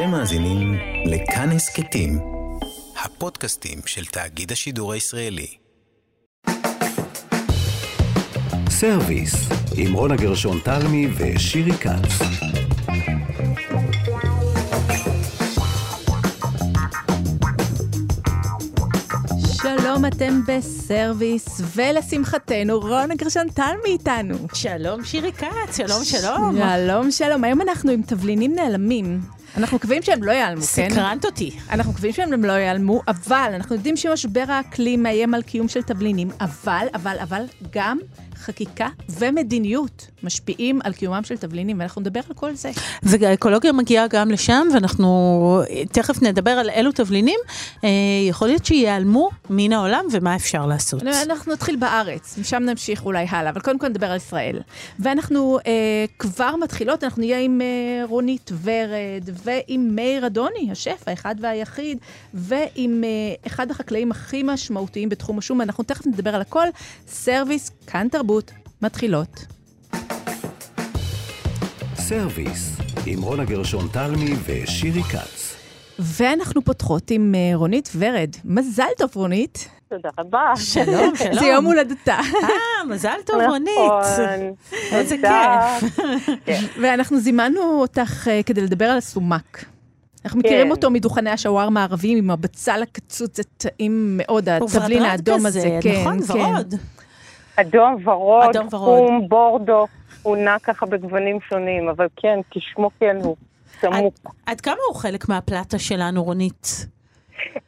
אתם מאזינים לכאן הסכתים, הפודקאסטים של תאגיד השידור הישראלי. סרוויס, עם רונה גרשון תלמי ושירי כץ. שלום, אתם בסרוויס, ולשמחתנו, רונה גרשון תלמי איתנו. שלום שירי כץ, שלום שלום. שלום, שלום. היום אנחנו עם תבלינים נעלמים. אנחנו מקווים שהם לא ייעלמו, כן? סקרנת אותי. אנחנו מקווים שהם לא ייעלמו, אבל אנחנו יודעים שמשבר האקלים מאיים על קיום של תבלינים, אבל, אבל, אבל, גם חקיקה ומדיניות משפיעים על קיומם של תבלינים, ואנחנו נדבר על כל זה. והאקולוגיה מגיעה גם לשם, ואנחנו תכף נדבר על אילו תבלינים אה, יכול להיות שייעלמו מן העולם ומה אפשר לעשות. אנחנו נתחיל בארץ, משם נמשיך אולי הלאה, אבל קודם כל נדבר על ישראל. ואנחנו אה, כבר מתחילות, אנחנו נהיה עם אה, רונית ורד, ועם מאיר אדוני, השף האחד והיחיד, ועם אה, אחד החקלאים הכי משמעותיים בתחום השום, אנחנו תכף נדבר על הכל. סרוויס, כאן תרבות, מתחילות. סרוויס, עם רונה גרשון תלמי ושירי כץ. ואנחנו פותחות עם אה, רונית ורד. מזל טוב, רונית. תודה רבה. שלום, שלום. זה יום הולדתה. אה, מזל טוב, נכון. רונית. איזה תודה. כיף. ואנחנו זימנו אותך uh, כדי לדבר על הסומק. אנחנו מכירים כן. אותו מדוכני השווארמה הערביים עם הבצל הקצוץ, זה טעים מאוד, התבלין ורד האדום הזה. כן, נכון, כן. ורוד. אדום ורוד, אדום ורוד. חום, בורדו, הוא נע ככה בגוונים שונים, אבל כן, כשמו כן הוא, סמוק. עד- עד כמה הוא חלק מהפלטה שלנו, רונית?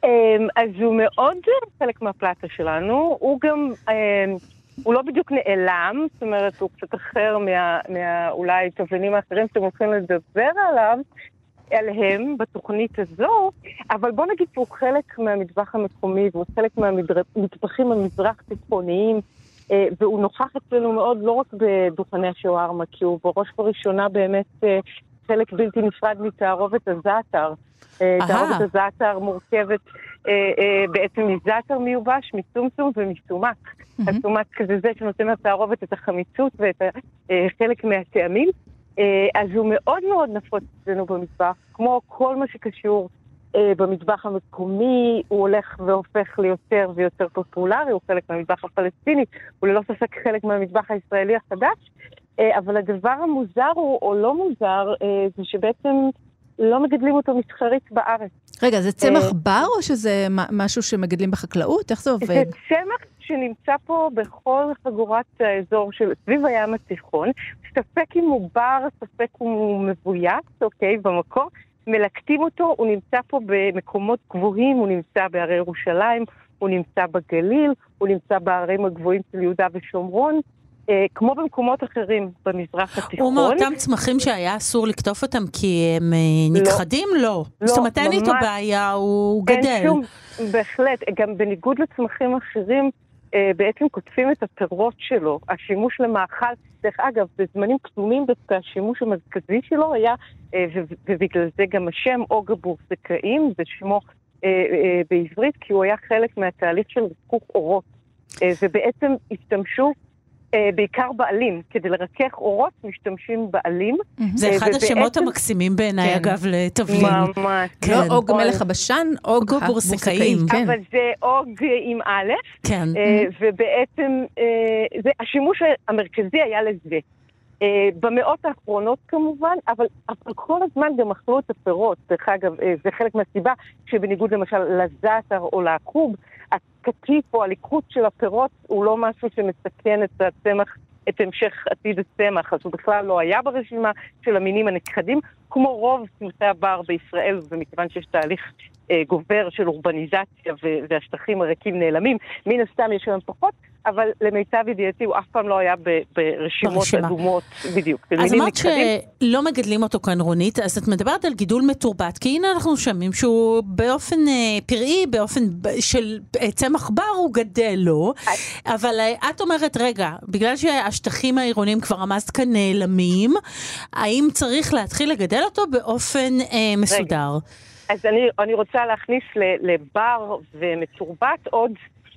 אמ, אז הוא מאוד חלק מהפלטה שלנו, הוא גם, אמ, הוא לא בדיוק נעלם, זאת אומרת, הוא קצת אחר מה, מה אולי תבלינים האחרים שאתם הולכים לדבר עליו, עליהם בתוכנית הזו, אבל בוא נגיד שהוא חלק מהמטבח המקומי, והוא חלק מהמטבחים המזרח-תיכוניים, והוא נוכח אצלנו מאוד לא רק בדוכני השווארמה, כי הוא בראש ובראשונה באמת אה, חלק בלתי נפרד מתערובת הזעתר. אה. תערובת הזעתר מורכבת אה, אה, בעצם מזעתר מיובש, מצומצום ומסומק. הסומק זה זה שנותן לתערובת את החמיצות ואת אה, חלק מהטעמים. אה, אז הוא מאוד מאוד נפוץ אצלנו במטבח, כמו כל מה שקשור אה, במטבח המקומי, הוא הולך והופך ליותר ויותר פופולרי, הוא חלק מהמטבח הפלסטיני, הוא ללא ספק חלק מהמטבח הישראלי החדש, אה, אבל הדבר המוזר הוא, או לא מוזר, אה, זה שבעצם לא מגדלים אותו מסחרית בארץ. רגע, זה צמח אה, בר או שזה משהו שמגדלים בחקלאות? איך זה עובד? זה צמח שנמצא פה בכל חגורת האזור של סביב הים התיכון. ספק אם הוא בר, ספק אם הוא מבויס, אוקיי, במקור. מלקטים אותו, הוא נמצא פה במקומות גבוהים, הוא נמצא בהרי ירושלים, הוא נמצא בגליל, הוא נמצא בערים הגבוהים של יהודה ושומרון, אה, כמו במקומות אחרים במזרח התיכון. הוא מאותם צמחים שהיה אסור לקטוף אותם כי הם אה, נכחדים? לא. לא, זאת אומרת, אין איתו. בעיה, הוא גדל. שום, בהחלט, גם בניגוד לצמחים אחרים, בעצם קוטפים את הפירות שלו. השימוש למאכל, דרך אגב, בזמנים קדומים דווקא השימוש המרכזי שלו היה, אה, ובגלל זה גם השם אוגה בורסקאים, זה שמו אה, אה, בעברית, כי הוא היה חלק מהתהליך של ריכוך אורות. אה, ובעצם השתמשו אה, בעיקר בעלים, כדי לרכך אורות משתמשים בעלים. זה אה, אחד השמות ובעצם- המקסימים בעיניי, כן. אגב, לתבלין. ממש. כן. לא אוג אוי. מלך הבשן, אוג אוג הבורסקאים. כן. אבל זה אוג עם א', כן. אה, ובעצם אה, זה, השימוש המרכזי היה לזה. אה, במאות האחרונות כמובן, אבל, אבל כל הזמן גם אכלו את הפירות. דרך אגב, אה, זה חלק מהסיבה שבניגוד למשל לזעתר או לעקוב, הקטיף או הליקוט של הפירות הוא לא משהו שמסכן את הצמח, את המשך עתיד הצמח, אז הוא בכלל לא היה ברשימה של המינים הנכחדים, כמו רוב צמחי הבר בישראל, ומכיוון שיש תהליך אה, גובר של אורבניזציה והשטחים הריקים נעלמים, מן הסתם יש היום פחות, אבל למיטב ידיעתי הוא אף פעם לא היה ברשימות ברשימה. אדומות, בדיוק. אז אמרת נכחדים. שלא מגדלים אותו כאן, רונית, אז את מדברת על גידול מתורבת, כי הנה אנחנו שומעים שהוא באופן אה, פראי, באופן של אה, צמח בר, הוא גדל לו, אבל אה, את אומרת, רגע, בגלל שהשטחים העירוניים כבר רמזת כאן נעלמים, האם צריך להתחיל לגדל אותו באופן אה, מסודר? אז אני, אני רוצה להכניס ל- לבר ומתורבת עוד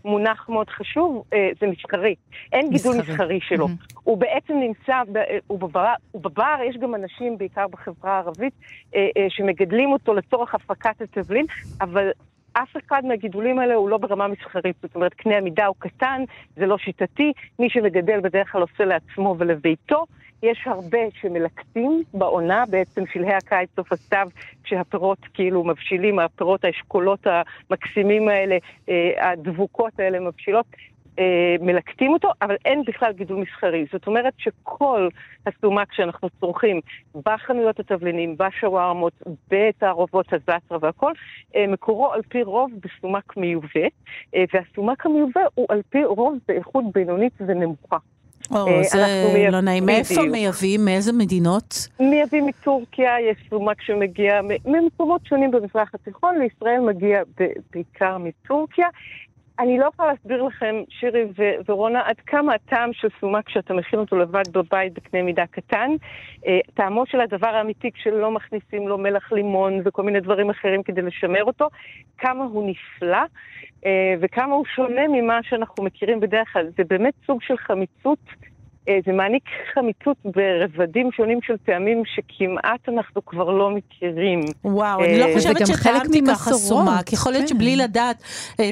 מונח מאוד חשוב, אה, זה מסחרי. אין גידול מסחרי. שלו. Mhm. הוא בעצם נמצא, הוא בבר, הוא בבר, יש גם אנשים, בעיקר בחברה הערבית, אה, אה, שמגדלים אותו לצורך הפקת התבלין, אבל אף אחד מהגידולים האלה הוא לא ברמה מסחרית. זאת אומרת, קנה המידה הוא קטן, זה לא שיטתי, מי שמגדל בדרך כלל עושה לעצמו ולביתו. יש הרבה שמלקטים בעונה, בעצם שלהי הקיץ, סוף הסתיו, כשהפירות כאילו מבשילים, הפירות, האשכולות המקסימים האלה, אה, הדבוקות האלה מבשילות. אה, מלקטים אותו, אבל אין בכלל גידול מסחרי. זאת אומרת שכל הסומק שאנחנו צורכים בחנויות התבלינים, בשווארמות, בתערובות הזאטרה והכל, אה, מקורו על פי רוב בסומק מיובא, והסומק המיובא הוא על פי רוב באיכות בינונית ונמוכה. או, אה, זה מייב- לא נעים. מאיפה. מייבאים? מאיזה מדינות? מייבאים מטורקיה, יש סומק שמגיע ממקומות שונים במזרח התיכון, לישראל מגיע בעיקר מטורקיה. אני לא יכולה להסביר לכם, שירי ו- ורונה, עד כמה הטעם של סומק שאתה מכין אותו לבד בבית בקנה מידה קטן. אה, טעמו של הדבר האמיתי כשלא מכניסים לו מלח לימון וכל מיני דברים אחרים כדי לשמר אותו, כמה הוא נפלא אה, וכמה הוא שונה ממה שאנחנו מכירים בדרך כלל. זה באמת סוג של חמיצות. אה, זה מעניק חמיצות ברבדים שונים של טעמים שכמעט אנחנו כבר לא מכירים. וואו, אה, אני לא חושבת גם חלק שטעמתי ככה סומק. יכול להיות כן. שבלי לדעת, אה,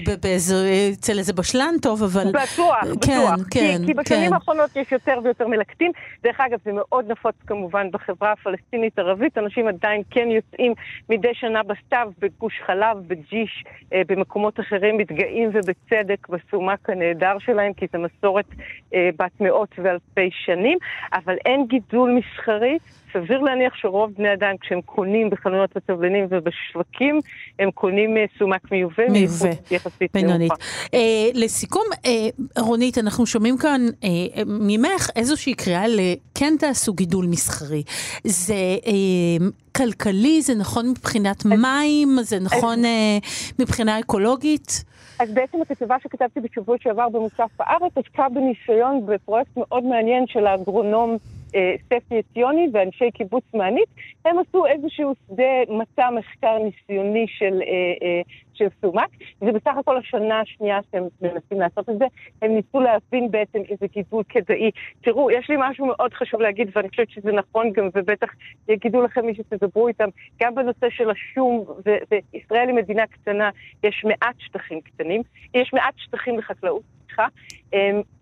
אצל איזה בשלן טוב, אבל... בטוח, כן, בטוח. כן, כי, כי בשנים כן. האחרונות יש יותר ויותר מלקטים. דרך אגב, זה מאוד נפוץ כמובן בחברה הפלסטינית-ערבית. אנשים עדיין כן יוצאים מדי שנה בסתיו, בגוש חלב, בג'יש, במקומות אחרים, מתגאים ובצדק בסומק הנהדר שלהם, כי זו מסורת בת מאות ואלפי שנים. אבל אין גידול מסחרי. סביר להניח שרוב בני אדם, כשהם קונים בחנויות התבלינים ובשווקים, הם קונים אה, סומק מיובא, מיובא, יחסית בינונית. אה, לסיכום, אה, רונית, אנחנו שומעים כאן אה, ממך איזושהי קריאה לכן תעשו גידול מסחרי. זה אה, כלכלי, זה נכון מבחינת מים, זה נכון אה, מבחינה אקולוגית? אז בעצם הכתבה שכתבתי בשבוע שעבר במוסף הארץ עסקה בניסיון בפרויקט מאוד מעניין של האגרונום אה, ספי עציוני ואנשי קיבוץ מענית. הם עשו איזשהו שדה מצע מחקר ניסיוני של, אה, אה, של סומק. זה בסך הכל השנה השנייה שהם מנסים לעשות את זה. הם ניסו להבין בעצם איזה גידול כדאי. תראו, יש לי משהו מאוד חשוב להגיד, ואני חושבת שזה נכון גם, ובטח יגידו לכם מי שתדברו איתם, גם בנושא של השום, וישראל היא מדינה קטנה, יש מעט שטחים קטנים, יש מעט שטחים לחקלאות, סליחה. Um,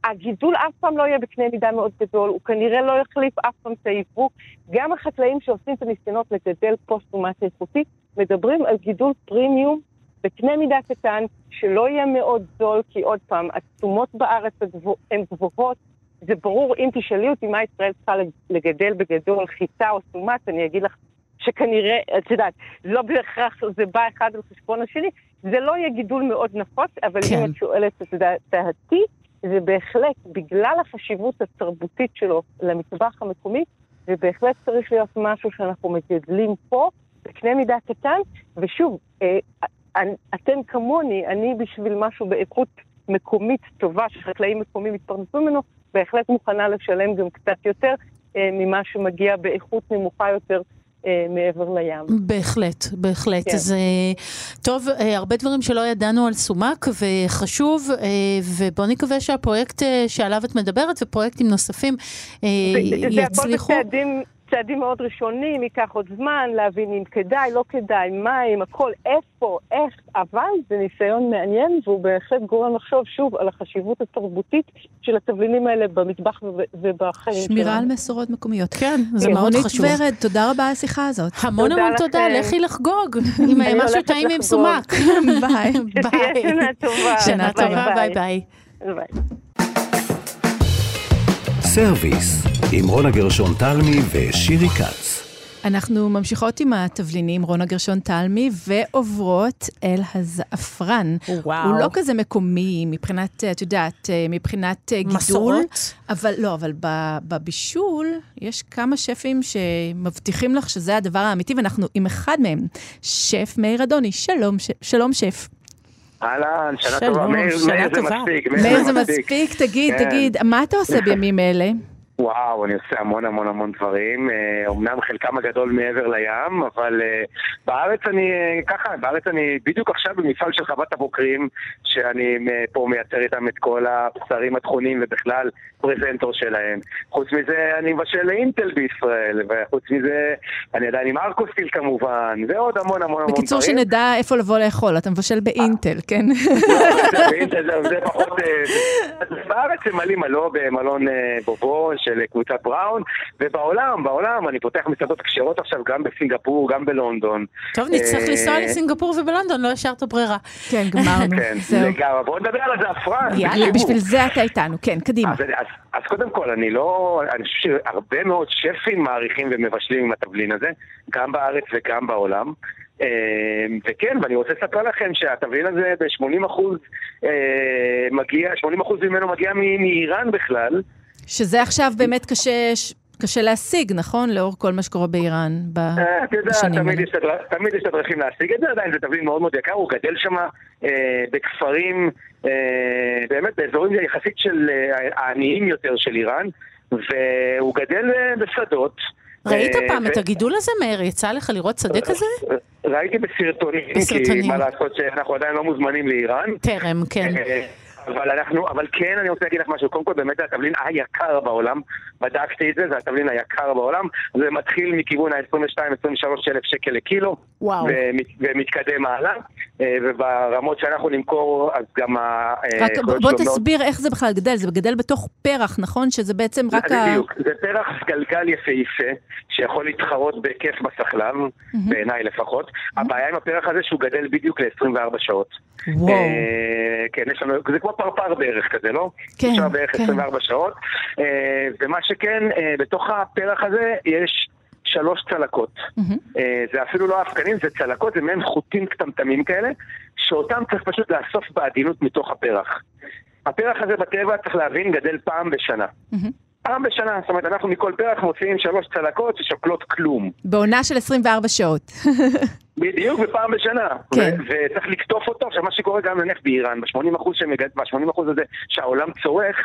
הגידול אף פעם לא יהיה בקנה מידה מאוד גדול, הוא כנראה לא יחליף אף פעם את היבוא. גם החקלאים שעושים את הניסיונות לגדל פוסט-אומט איכותי, מדברים על גידול פרימיום בקנה מידה קטן, שלא יהיה מאוד זול, כי עוד פעם, התשומות בארץ הן גבוהות. זה ברור, אם תשאלי אותי מה ישראל צריכה לגדל בגדול, חיטה או סומט, אני אגיד לך שכנראה, את יודעת, לא בהכרח זה בא אחד על חשבון השני, זה לא יהיה גידול מאוד נפוץ, אבל כן. אם את שואלת את דע- דעתי, זה בהחלט, בגלל החשיבות התרבותית שלו למטבח המקומי, זה בהחלט צריך להיות משהו שאנחנו מגדלים פה, בקנה מידה קטן, ושוב, אה, אני- אתן כמוני, אני בשביל משהו באיכות מקומית טובה, שחקלאים מקומיים יתפרנסו ממנו, בהחלט מוכנה לשלם גם קצת יותר אה, ממה שמגיע באיכות נמוכה יותר אה, מעבר לים. בהחלט, בהחלט. כן. אז אה, טוב, אה, הרבה דברים שלא ידענו על סומק, וחשוב, אה, ובואו נקווה שהפרויקט שעליו את מדברת, ופרויקטים נוספים, זה- זה הכל יצליחו. בצעדים, צעדים מאוד ראשונים, ייקח עוד זמן להבין אם כדאי, לא כדאי, מים, הכל, איפה, איך, אבל זה ניסיון מעניין, והוא בהחלט גורם לחשוב שוב על החשיבות התרבותית של התבלינים האלה במטבח וב- ובחיים שמירה על שלנו. מסורות מקומיות. כן, זה כן, מאוד חשוב. ורד, תודה רבה על השיחה הזאת. המון המון תודה. לכי לחגוג עם משהו טעים עם. סומאק. ביי. ביי. שנה טובה. שנה ביי, טובה, ביי ביי. ביי. סרוויס, עם רונה גרשון תלמי ושירי כץ. אנחנו ממשיכות עם התבלינים, רונה גרשון תלמי, ועוברות אל הזעפרן. וואו. הוא לא כזה מקומי מבחינת, את יודעת, מבחינת גידול. מסורות? אבל לא, אבל בבישול יש כמה שפים שמבטיחים לך שזה הדבר האמיתי, ואנחנו עם אחד מהם, שף מאיר אדוני. שלום, ש- שלום שף. אהלן, שנה טובה. מאיר זה. מספיק. מאיר זה מספיק, תגיד, כן. תגיד, מה אתה עושה בימים אלה? וואו, אני עושה המון המון המון דברים. אה, אומנם חלקם הגדול מעבר לים, אבל אה, בארץ אני, אה, ככה, בארץ אני בדיוק עכשיו במפעל של חוות הבוקרים, שאני אה, פה מייצר איתם את כל הבשרים הטחונים ובכלל פרזנטור שלהם. חוץ מזה, אני מבשל לאינטל בישראל, וחוץ מזה, אני עדיין עם ארקוסיל כמובן, ועוד המון המון המון דברים. בקיצור, שנדע איפה לבוא לאכול, אתה מבשל באינטל, כן? לא, באינטל זה- זה פחות... אה, בארץ הם מלאים מלא במלון אה, בובו של קבוצת בראון, ובעולם, בעולם, אני פותח מסעדות כשרות עכשיו גם בסינגפור, גם בלונדון. טוב, נצטרך אה, לנסוע לסינגפור ובלונדון, לא השארת ברירה. כן, גמרנו. כן. לגמרי. בואו נדבר על הזעפרן. יאללה, תקשיבו. בשביל זה אתה איתנו. כן, קדימה. אז, אז, קודם כל, אני לא... אני חושב שהרבה מאוד שפים מעריכים ומבשלים עם התבלין הזה, גם בארץ וגם בעולם. אה, וכן, ואני רוצה לספר לכם שהתבלין הזה ב-80 אחוז מגיע, 80 אחוז ממנו מגיע מאיראן בכלל. שזה עכשיו באמת קשה... קשה להשיג, נכון? לאור כל מה שקורה באיראן ב- אה, אתה יודע, בשנים תמיד האלה. יש, את הדרכים להשיג את זה, עדיין זה תבלין מאוד מאוד יקר, הוא גדל שם אה, בכפרים, אה, באמת באזורים יחסית של אה, העניים יותר של איראן, והוא גדל אה, בשדות. ראית אה, פעם את הגידול הזה, מאיר? יצא לך לראות שדה כזה? ראיתי בסרטונים, כי. מה לעשות שאנחנו עדיין לא מוזמנים לאיראן. טרם, כן. אבל אנחנו, אבל כן אני רוצה להגיד לך משהו, קודם כל באמת זה התבלין היקר בעולם, בדקתי את זה, זה התבלין היקר בעולם, זה מתחיל מכיוון ה-22-23 אלף שקל לקילו. ומת- ומתקדם הלאה, אה, וברמות שאנחנו נמכור, אז גם ה... רק אה, בוא- יכול בוא תסביר איך זה בכלל גדל. זה גדל בתוך פרח, נכון? שזה בעצם רק ה... בדיוק, זה פרח גלגל יפהפה, שיכול להתחרות בכיף בסחלב, בעיניי לפחות. הבעיה עם הפרח הזה שהוא גדל בדיוק ל-24 שעות. וואו. אה, כן, יש לנו, זה כמו פרפר בערך כזה, לא? כן, אפשר בערך כן. 24 שעות. אה, ומה שכן, אה, בתוך הפרח הזה יש שלוש צלקות. אה, זה אפילו לא אבקנים, זה צלקות, זה מעין חוטים קטמטמים כאלה, שאותם צריך פשוט לאסוף בעדינות מתוך הפרח. הפרח הזה בטבע, צריך להבין, גדל פעם בשנה. פעם בשנה, זאת אומרת, אנחנו מכל פרח מוציאים שלוש צלקות ששוקלות כלום. בעונה של 24 שעות. בדיוק, ופעם בשנה. כן. וצריך לקטוף אותו. עכשיו, מה שקורה גם נניח באיראן, ב-80% שמגד... ב-80% הזה שהעולם צורך,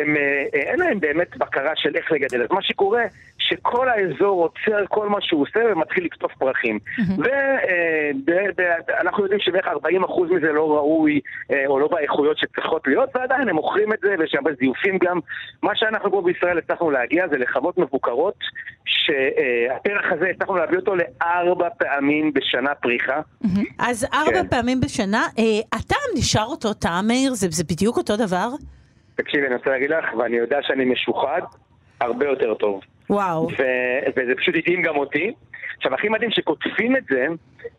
הם, אה, אה, אין להם באמת בקרה של איך לגדל. אז מה שקורה, שכל האזור עוצר כל מה שהוא עושה ומתחיל לקטוף פרחים. ואנחנו יודעים שבערך 40% מזה לא ראוי, אה, או לא באיכויות שצריכות להיות, ועדיין הם מוכרים את זה, ויש הרבה זיופים גם. מה שאנחנו פה בישראל הצלחנו להגיע זה לחוות מבוקרות, שהפרח הזה הצלחנו להביא אותו לארבע פעמים בשנה פריחה. אז ארבע כן. פעמים בשנה, אה, הטעם נשאר אותו טעם, מאיר? זה בדיוק אותו דבר? תקשיבי, אני רוצה להגיד לך, ואני יודע שאני משוחד, הרבה יותר טוב. וואו. ו- וזה פשוט הדהים גם אותי. עכשיו, הכי מדהים שכותבים את זה,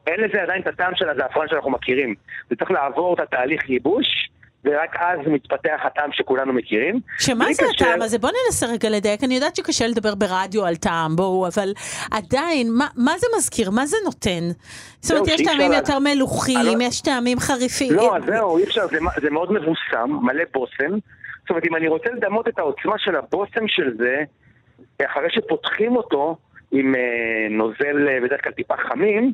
אין לזה עדיין את הטעם של הזעפרן שאנחנו מכירים. זה צריך לעבור את התהליך ייבוש, ורק אז מתפתח הטעם שכולנו מכירים. שמה זה קשר- הטעם הזה? בוא ננסה רגע לדייק. אני יודעת שקשה לדבר ברדיו על טעם, בואו, אבל עדיין, מה, מה זה מזכיר? מה זה נותן? זאת אומרת, יש טעמים אפשר יותר מלוכים, לא- יש טעמים חריפים. לא, זהו, אי אפשר, זה, זה מאוד מבוסם, מלא בושם. זאת אומרת, אם אני רוצה לדמות את העוצמה של הבושם של זה, אחרי שפותחים אותו עם אה, נוזל אה, בדרך כלל טיפה חמים,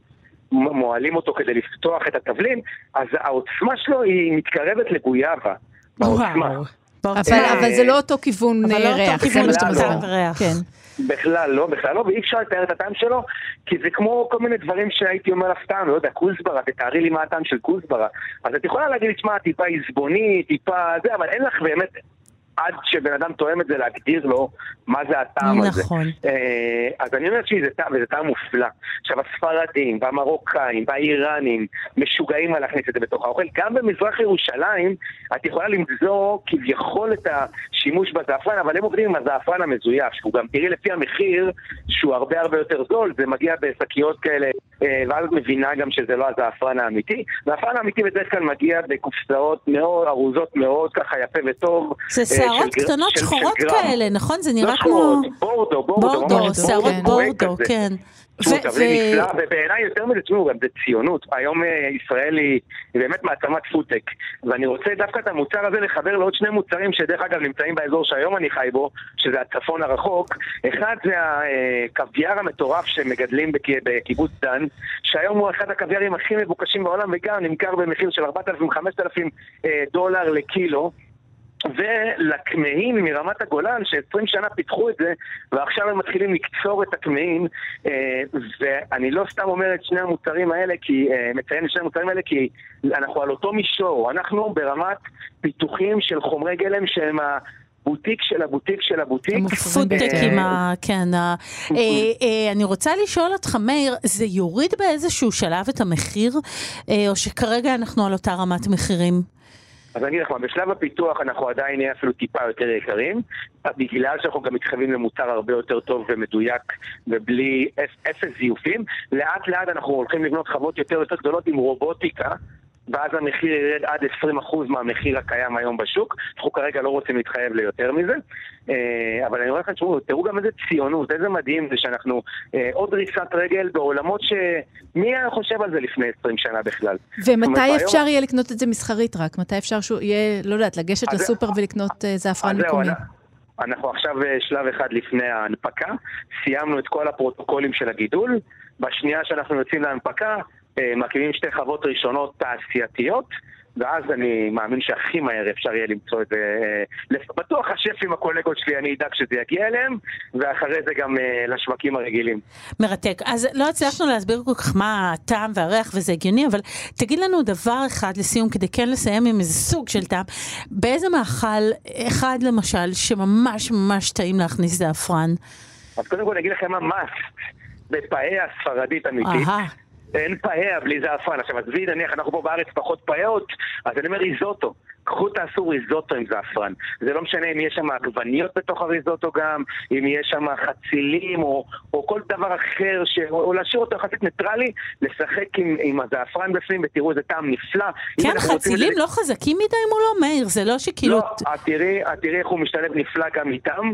מועלים אותו כדי לפתוח את התבלין, אז העוצמה שלו היא מתקרבת לגויאבה. בעוצמה. וואו. אבל, זה- אבל זה לא אותו כיוון אבל אה, לא אותו ריח, זה כיוון שאתה. וריח. כן. בכלל לא, בכלל לא, ואי אפשר לתאר את הטעם שלו, כי זה כמו כל מיני דברים שהייתי אומר לך סתם, לא יודע, כוסברה, תתארי לי מה הטעם של כוסברה. אז את יכולה להגיד לי, תשמע, טיפה עזבוני, טיפה זה, אבל אין לך באמת, עד שבן אדם תואם את זה, להגדיר לו מה זה הטעם הזה. נכון. אה, אז אני אומר שזה טעם, וזה טעם מופלא. עכשיו, הספרדים, והמרוקאים, והאיראנים, משוגעים על להכניס את זה בתוך האוכל. גם במזרח ירושלים, את יכולה למצוא כביכול את השימוש בזעפרן, אבל הם עובדים עם הזעפרן המזויף, שהוא גם, תראי לפי המחיר, שהוא הרבה הרבה יותר זול, זה מגיע בשקיות כאלה, אה, ואז את מבינה גם שזה לא הזעפרן האמיתי. הזעפרן האמיתי בדרך כלל מגיע בקופסאות מאוד ארוזות מאוד, ככה יפה וטוב. זה שערות של קטנות של- שחורות. כאלה, נכון? זה לא נראה כמו... שחורות, בורדו, בורדו, שערות בורדו. כן. נפלא, ובעיניי יותר מזה, תשמעו, גם זה ציונות. היום אה, ישראל היא באמת מעצמת פודטק, ואני רוצה דווקא את המוצר הזה לחבר לעוד שני מוצרים שדרך אגב נמצאים באזור שהיום אני חי בו, שזה הצפון הרחוק. אחד זה הקוויאר המטורף שמגדלים בק- בקיבוץ דן, שהיום הוא אחד הקוויארים הכי מבוקשים בעולם, וגם נמכר במחיר של 4,000-5,000 אה, דולר לקילו. ולכמהים מרמת הגולן, ש-20 שנה פיתחו את זה, ועכשיו הם מתחילים לקצור את הכמהים, אה, ואני לא סתם אומר את שני המוצרים האלה, כי, אה, מציין את שני המוצרים האלה, כי אנחנו על אותו מישור, אנחנו ברמת פיתוחים של חומרי גלם שהם ה... בוטיק של הבוטיק של הבוטיק. פודטק עם ה... כן. אה, אני רוצה לשאול אותך, מאיר, זה יוריד באיזשהו שלב את המחיר, או שכרגע אנחנו על אותה רמת מחירים? אז אני אגיד לך מה, בשלב הפיתוח אנחנו עדיין נהיה אפילו טיפה יותר יקרים, בגלל שאנחנו גם מתחייבים למוצר הרבה יותר טוב ומדויק ובלי אפס זיופים. לאט לאט אנחנו הולכים לבנות חוות יותר ויותר גדולות עם רובוטיקה. ואז המחיר ירד עד 20% מהמחיר הקיים היום בשוק. אנחנו כרגע לא רוצים להתחייב ליותר מזה. אה, אבל אני אומר לכם, תשמעו, תראו גם איזה ציונות, איזה מדהים זה שאנחנו אה, עוד ריצת רגל בעולמות ש... מי היה חושב על זה לפני 20 שנה בכלל? ומתי אפשר היום... יהיה לקנות את זה מסחרית רק? מתי אפשר שהוא יהיה, לא יודעת, לגשת לסופר זה... ולקנות אה, זעפרן מקומי? אנחנו עכשיו שלב אחד לפני ההנפקה, סיימנו את כל הפרוטוקולים של הגידול, בשנייה שאנחנו יוצאים להנפקה, מקימים שתי חוות ראשונות תעשייתיות, ואז אני מאמין שהכי מהר אפשר יהיה למצוא את זה. אה, בטוח השף עם הקולגות שלי, אני אדאג שזה יגיע אליהם, ואחרי זה גם אה, לשווקים הרגילים. מרתק. אז לא הצלחנו להסביר כל כך מה הטעם והריח, וזה הגיוני, אבל תגיד לנו דבר אחד לסיום, כדי כן לסיים עם איזה סוג של טעם. באיזה מאכל, אחד למשל, שממש ממש טעים להכניס זעפרן? אז קודם כל אני אגיד לכם מה מאסט. בפאיה ספרדית אמיתית. אין פאיה בלי זעפרן. עכשיו, עזבי, נניח, אנחנו פה בארץ פחות פאיות, אז אני אומר ריזוטו. קחו תעשו ריזוטו עם זעפרן. זה לא משנה אם יש שם עגבניות בתוך הריזוטו גם, אם יש שם חצילים, או, או כל דבר אחר, ש... או להשאיר אותו יחסית ניטרלי, לשחק עם, עם הזעפרן בפנים, ותראו איזה טעם נפלא. כן, חצילים לא חזקים מדי מולו, מאיר, זה לא שכאילו... לא, את תראי, את תראי איך הוא משתלב נפלא גם איתם.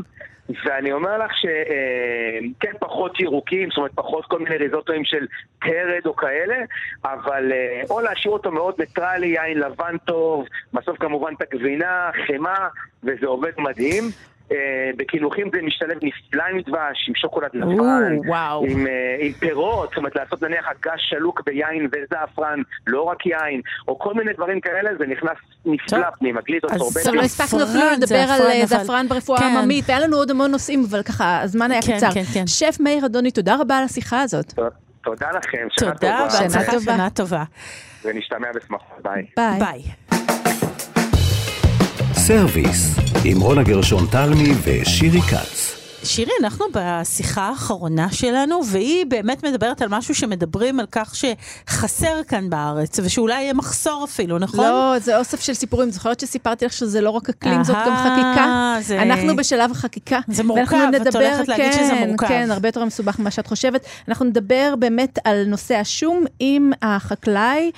ואני אומר לך שכן אה, פחות ירוקים, זאת אומרת פחות כל מיני ריזוטואים של תרד או כאלה, אבל אה, או להשאיר אותו מאוד ניטרלי, יין לבן טוב, בסוף כמובן את הגבינה, חמאה, וזה עובד מדהים. אה, בקינוחים זה משתלב נפלא עם דבש, עם שוקולד לבן, עם, אה, עם פירות, זאת אומרת לעשות נניח אגש שלוק ביין וזעפרן, לא רק יין, או כל מיני דברים כאלה, זה נכנס נפלא פנימה, גלידות סורבטים. לא הספקנו אפילו לדבר על זעפרן ברפואה כן. עממית, והיה לנו עוד המון נושאים, אבל ככה, הזמן היה כן, קצר. כן, שף מאיר אדוני, תודה רבה על השיחה הזאת. תודה לכם, שנה טובה. תודה, שנה טובה. ונשתמע בשמחה, ביי. ביי. סרוויס, עם רונה גרשון תלמי ושירי כץ. שירי, אנחנו בשיחה האחרונה שלנו, והיא באמת מדברת על משהו שמדברים על כך שחסר כאן בארץ, ושאולי יהיה מחסור אפילו, נכון? לא, זה אוסף של סיפורים. זוכרת שסיפרתי לך שזה לא רק אקלים, זאת גם חקיקה? זה... אנחנו בשלב החקיקה. זה מורכב, נדבר, את הולכת להגיד כן, שזה מורכב. כן, הרבה יותר מסובך ממה שאת חושבת. אנחנו נדבר באמת על נושא השום עם החקלאי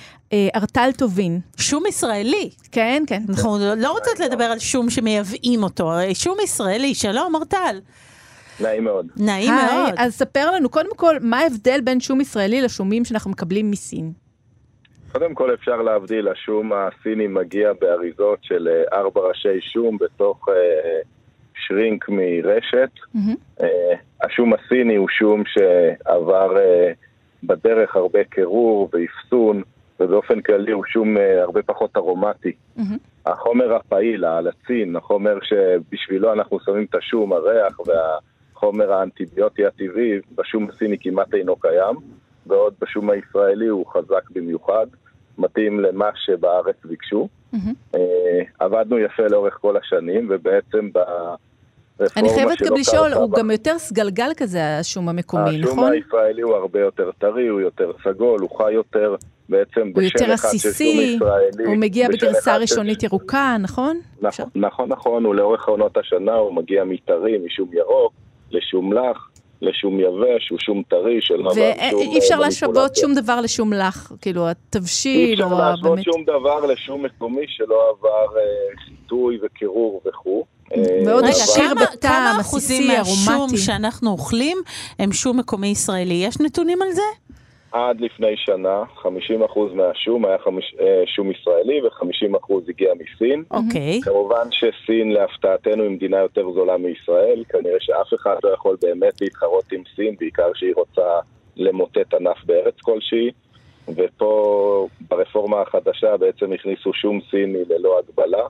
ארטל טובין. שום ישראלי. כן, כן. אנחנו לא רוצות לדבר על שום שמייבאים אותו, שום ישראלי. שלום, ארטל. נעים מאוד. נעים מאוד. אז ספר לנו, קודם כל, מה ההבדל בין שום ישראלי לשומים שאנחנו מקבלים מסין? קודם כל אפשר להבדיל, השום הסיני מגיע באריזות של אה, ארבע ראשי שום בתוך אה, שרינק מרשת. Mm-hmm. אה, השום הסיני הוא שום שעבר אה, בדרך הרבה קירור ואפסון, ובאופן כללי הוא שום אה, הרבה פחות ארומטי. Mm-hmm. החומר הפעיל, האלצין, החומר שבשבילו אנחנו שמים את השום, הריח וה... החומר האנטיביוטי הטבעי בשום הסיני כמעט אינו קיים, ועוד בשום הישראלי הוא חזק במיוחד, מתאים למה שבארץ ביקשו. Mm-hmm. עבדנו יפה לאורך כל השנים, ובעצם ב... אני חייבת גם לשאול, הוא גם יותר סגלגל כזה, השום המקומי, נכון? השום הישראלי הוא הרבה יותר טרי, הוא יותר סגול, הוא חי יותר בעצם בשל אחד של שום ישראלי. הוא מגיע בגרסה ראשונית ירוקה, נכון? נכון, נכון, נכון, הוא לאורך עונות השנה, הוא מגיע מטרי, משום ירוק, לשום לח, לשום יבש, הוא שום טרי של עבר שום... ואי אפשר אה, להשוות שום דבר לשום לח, כאילו התבשיל או באמת... אי אפשר להשוות שום דבר לשום מקומי שלא עבר אה, חיטוי וקירור וכו'. מאוד עשיר בטעם, עסיסי, ארומטי. כמה אחוזים מהשום שאנחנו אוכלים הם שום מקומי ישראלי? יש נתונים על זה? עד לפני שנה, 50% מהשום היה חמיש, אה, שום ישראלי ו-50% הגיע מסין. אוקיי. Okay. כמובן שסין להפתעתנו היא מדינה יותר זולה מישראל, כנראה שאף אחד לא יכול באמת להתחרות עם סין, בעיקר שהיא רוצה למוטט ענף בארץ כלשהי. ופה ברפורמה החדשה בעצם הכניסו שום סיני ללא הגבלה.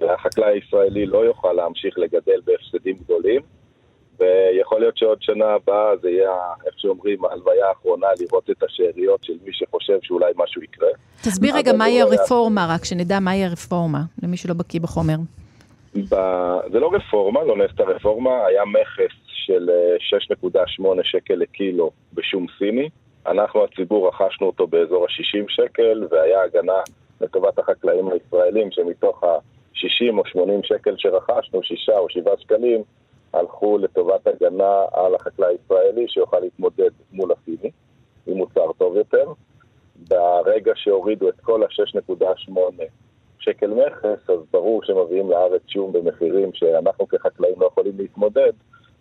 והחקלאי הישראלי לא יוכל להמשיך לגדל בהפסדים גדולים, ויכול להיות שעוד שנה הבאה זה יהיה, איך שאומרים, ההלוויה האחרונה לראות את השאריות של מי שחושב שאולי משהו יקרה. תסביר רגע מהי הרפורמה, רק שנדע מהי הרפורמה, למי שלא בקיא בחומר. ב... זה לא רפורמה, לא נעשתה רפורמה, היה מכס של 6.8 שקל לקילו בשום סיני. אנחנו, הציבור, רכשנו אותו באזור ה-60 שקל, והיה הגנה לטובת החקלאים הישראלים, שמתוך ה-60 או 80 שקל שרכשנו, 6 או 7 שקלים, הלכו לטובת הגנה על החקלאי הישראלי שיוכל להתמודד מול הסיני עם מוצר טוב יותר. ברגע שהורידו את כל ה-6.8 שקל מכס, אז ברור שמביאים לארץ שום במחירים שאנחנו כחקלאים לא יכולים להתמודד,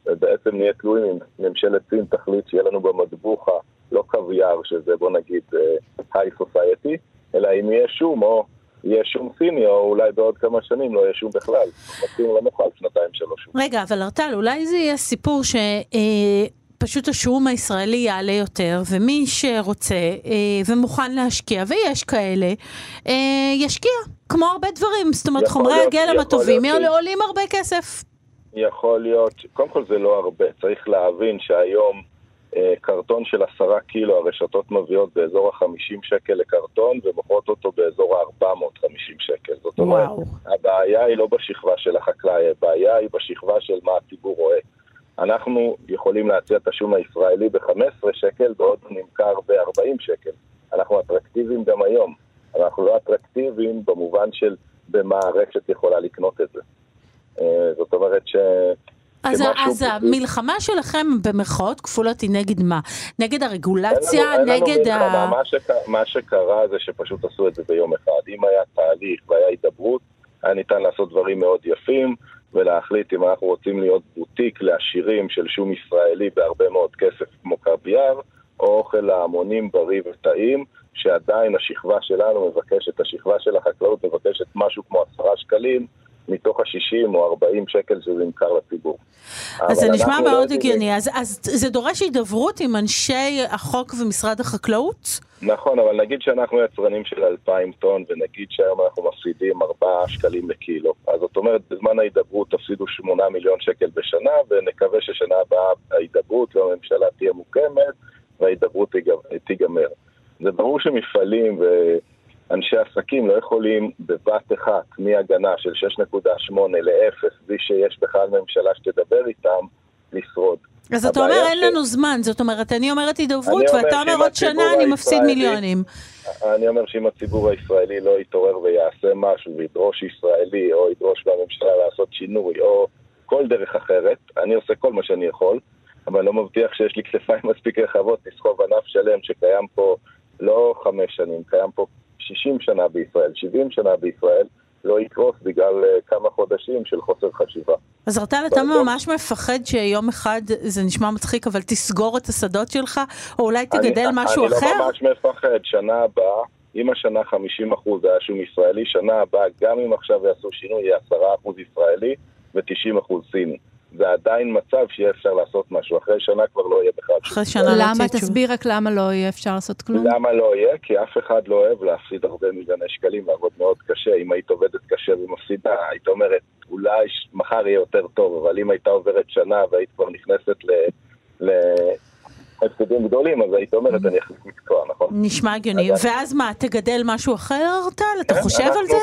ובעצם נהיה תלויים אם ממשלת סין תחליט שיהיה לנו במטבוחה לא קוויאר, שזה בוא נגיד היי uh, סוסייטי, אלא אם יהיה שום או יהיה שום סיני, או אולי בעוד כמה שנים לא יהיה שום בכלל. מתאים לא נוכל שנתיים שלוש. רגע, אבל ארטל, אולי זה יהיה סיפור ש... אה... פשוט השום הישראלי יעלה יותר, ומי שרוצה אה, ומוכן להשקיע, ויש כאלה, אה, ישקיע, כמו הרבה דברים. זאת אומרת, חומרי הגלם הטובים ש... עולים הרבה כסף. יכול להיות, קודם כל זה לא הרבה, צריך להבין שהיום קרטון של עשרה קילו, הרשתות מביאות באזור ה-50 שקל לקרטון, ומוכרות אותו באזור ה-450 שקל. זאת אומרת, הבעיה היא לא בשכבה של החקלאי, הבעיה היא בשכבה של מה הציבור רואה. אנחנו יכולים להציע את השום הישראלי ב-15 שקל, בעוד נמכר ב-40 שקל. אנחנו אטרקטיביים גם היום. אנחנו לא אטרקטיביים במובן של במה הרשת יכולה לקנות את זה. זאת אומרת ש... אז, אז המלחמה שלכם במרכאות כפולות היא נגד מה? נגד הרגולציה? אין לנו, נגד אין ה... מה, שק... מה שקרה זה שפשוט עשו את זה ביום אחד. אם היה תהליך והיה הידברות, היה ניתן לעשות דברים מאוד יפים. ולהחליט אם אנחנו רוצים להיות בוטיק לעשירים של שום ישראלי בהרבה מאוד כסף כמו קרביאר, או אוכל להמונים בריא וטעים, שעדיין השכבה שלנו מבקשת, השכבה של החקלאות מבקשת משהו כמו עשרה שקלים, מתוך ה-60 או 40 שקל שזה נמכר לציבור. אז זה נשמע מאוד לא הגיוני, אז, אז זה דורש הידברות עם אנשי החוק ומשרד החקלאות? נכון, אבל נגיד שאנחנו יצרנים של 2,000 טון, ונגיד שהיום אנחנו מפסידים 4 שקלים לקילו. אז זאת אומרת, בזמן ההידברות תפסידו 8 מיליון שקל בשנה, ונקווה ששנה הבאה ההידברות והממשלה תהיה מוקמת, וההידברות תיגמר. זה ברור שמפעלים ו... אנשי עסקים לא יכולים בבת אחת מהגנה של 6.8 ל-0, בלי שיש בכלל ממשלה שתדבר איתם, לשרוד. אז אתה אומר ש... אין לנו זמן, זאת אומרת, אני אומרת הידברות, ואתה אומר עוד שנה אני מפסיד מיליונים. אני אומר שאם הציבור הישראלי לא יתעורר ויעשה משהו, וידרוש ישראלי, או ידרוש מהממשלה לעשות שינוי, או כל דרך אחרת, אני עושה כל מה שאני יכול, אבל לא מבטיח שיש לי כתפיים מספיק רחבות לסחוב ענף שלם שקיים פה לא חמש שנים, קיים פה 60 שנה בישראל, 70 שנה בישראל, לא יקרוס בגלל uh, כמה חודשים של חוסר חשיבה. אז רטל, אתה ממש מפחד שיום אחד, זה נשמע מצחיק, אבל תסגור את השדות שלך, או אולי תגדל אני, משהו אני אחר? אני לא ממש מפחד, שנה הבאה, אם השנה 50 אחוז היה שום ישראלי, שנה הבאה, גם אם עכשיו יעשו שינוי, יהיה 10 אחוז ישראלי ו-90 אחוז סיני. זה עדיין מצב שיהיה אפשר לעשות משהו. אחרי שנה כבר לא יהיה בכלל אחרי שנה לא למה? תסביר רק למה לא יהיה אפשר לעשות כלום. למה לא יהיה? כי אף אחד לא אוהב להפסיד הרבה מיליוני שקלים, לעבוד מאוד קשה. אם היית עובדת קשה ומפסידה, היית אומרת, אולי מחר יהיה יותר טוב, אבל אם הייתה עוברת שנה והיית כבר נכנסת ל... ל... הפסדים גדולים, אז היית אומרת, אני אחליף מקצוע, נכון? נשמע הגיוני. ואז מה, תגדל משהו אחר, טל? אתה כן, חושב על זה?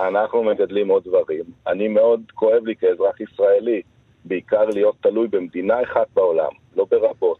אנחנו מגדלים עוד דברים. אני מאוד כואב לי כאזרח ישראלי בעיקר להיות תלוי במדינה אחת בעולם, לא ברבות,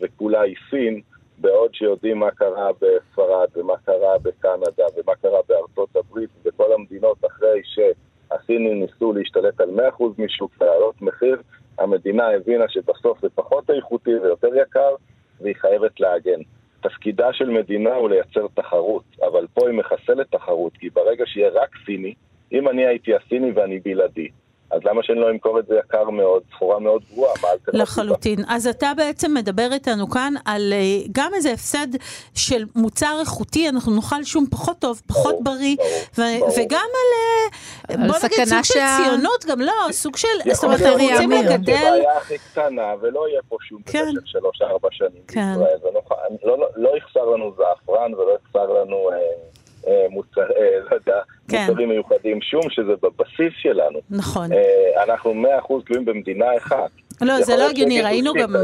וכולה היא סין, בעוד שיודעים מה קרה בספרד ומה קרה בקנדה ומה קרה בארצות הברית וכל המדינות אחרי שהסינים ניסו להשתלט על 100% משוק ולהעלות מחיר, המדינה הבינה שבסוף זה פחות איכותי ויותר יקר והיא חייבת להגן. תפקידה של מדינה הוא לייצר תחרות, אבל פה היא מחסלת תחרות, כי ברגע שיהיה רק סיני, אם אני הייתי הסיני ואני בלעדי, אז למה שאני לא אמכור את זה יקר מאוד, סחורה מאוד גבוהה? מה האלטרנטיבה? לחלוטין. אז אתה בעצם מדבר איתנו כאן על אה, גם איזה הפסד של מוצר איכותי, אנחנו נאכל שום פחות טוב, פחות ברור, בריא, ברור, ברור. וגם על, אה, על בוא נגיד סוג שה... של ציונות, גם לא, סוג של, זאת אומרת, אנחנו רוצים לגדל... זה בעיה הכי קטנה, ולא יהיה פה שום כן. במשך שלוש-ארבע שנים כן. בישראל, לא, לא, לא יחסר לנו זעפרן ולא יחסר לנו... אה, מוצר, אה, לא יודע, כן. צרכים מיוחדים, שום שזה בבסיס שלנו. נכון. אה, אנחנו 100% תלויים במדינה אחת. לא, זה לא הגיוני, ראינו גם.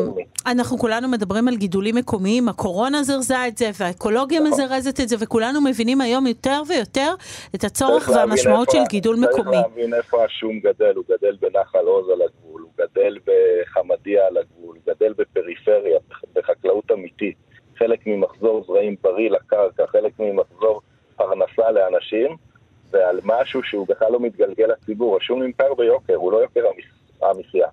אנחנו כולנו מדברים על גידולים מקומיים, הקורונה זרזה את זה, והאקולוגיה נכון. מזרזת את זה, וכולנו מבינים היום יותר ויותר את הצורך והמשמעות של גידול מקומי. צריך להבין איפה השום גדל, הוא גדל בנחל עוז על הגבול, הוא גדל בחמדיה על הגבול, הוא גדל בפריפריה, בחקלאות אמיתית. חלק ממחזור זרעים בריא לקרקע, חלק ממחזור משהו שהוא בכלל לא מתגלגל לציבור. השום נמכר ביוקר, הוא לא יוקר המחיה.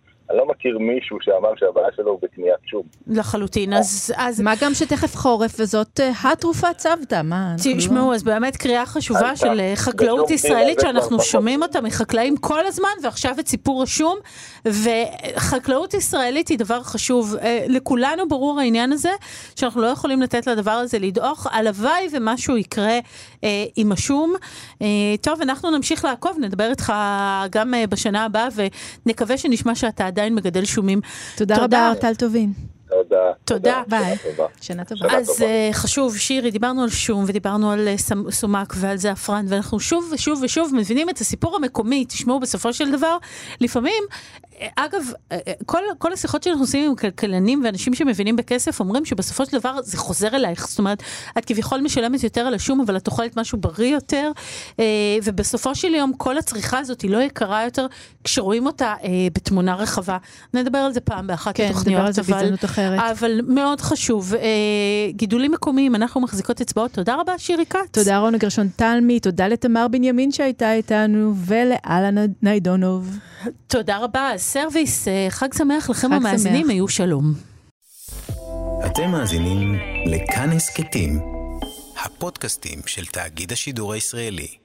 מכיר מישהו שאמר שהבעיה שלו הוא בקניית שום. לחלוטין, אז... אז מה גם שתכף חורף, וזאת אה, התרופה צוותא, מה? אנחנו לא- תשמעו, אז באמת קריאה חשובה של אה, חקלאות בשום ישראלית שאנחנו שומעים אותה מחקלאים כל הזמן, ועכשיו את סיפור השום, וחקלאות ישראלית היא דבר חשוב. אה, לכולנו ברור העניין הזה, שאנחנו לא יכולים לתת לדבר הזה לדעוך, הלוואי ומשהו יקרה אה, עם השום. אה, טוב, אנחנו נמשיך לעקוב, נדבר איתך גם אה, בשנה הבאה, ונקווה שנשמע שאתה עדיין מגדל שומים. תודה תודה. רבה, טל טובין. תודה. תודה. ביי. שנה טובה. אז טובה. uh, חשוב, שירי, דיברנו על שום ודיברנו על uh, סמ- סומק ועל זעפרן, ואנחנו שוב ושוב ושוב מבינים את הסיפור המקומי. תשמעו, בסופו של דבר, לפעמים, אה, אגב, אה, אה, כל, כל השיחות שאנחנו עושים עם כלכלנים ואנשים שמבינים בכסף, אומרים שבסופו של דבר זה חוזר אלייך. זאת אומרת, את כביכול משלמת יותר על השום, אבל את אוכלת משהו בריא יותר, אה, ובסופו של יום כל הצריכה הזאת היא לא יקרה יותר כשרואים אותה בתמונה רחבה. נדבר על זה פעם באחת כן, התוכניות, נדבר על זה בהזדמנות אחרת. אבל מאוד חשוב. גידולים מקומיים, אנחנו מחזיקות אצבעות. תודה רבה, שירי כץ. תודה רונה גרשון תלמי, תודה לתמר בנימין שהייתה איתנו, ולאלנה ניידונוב. תודה רבה, סרוויס, אה, חג שמח לכם חג המאזינים, שמח. היו שלום. אתם מאזינים לכאן הסכתים, הפודקאסטים של תאגיד השידור הישראלי.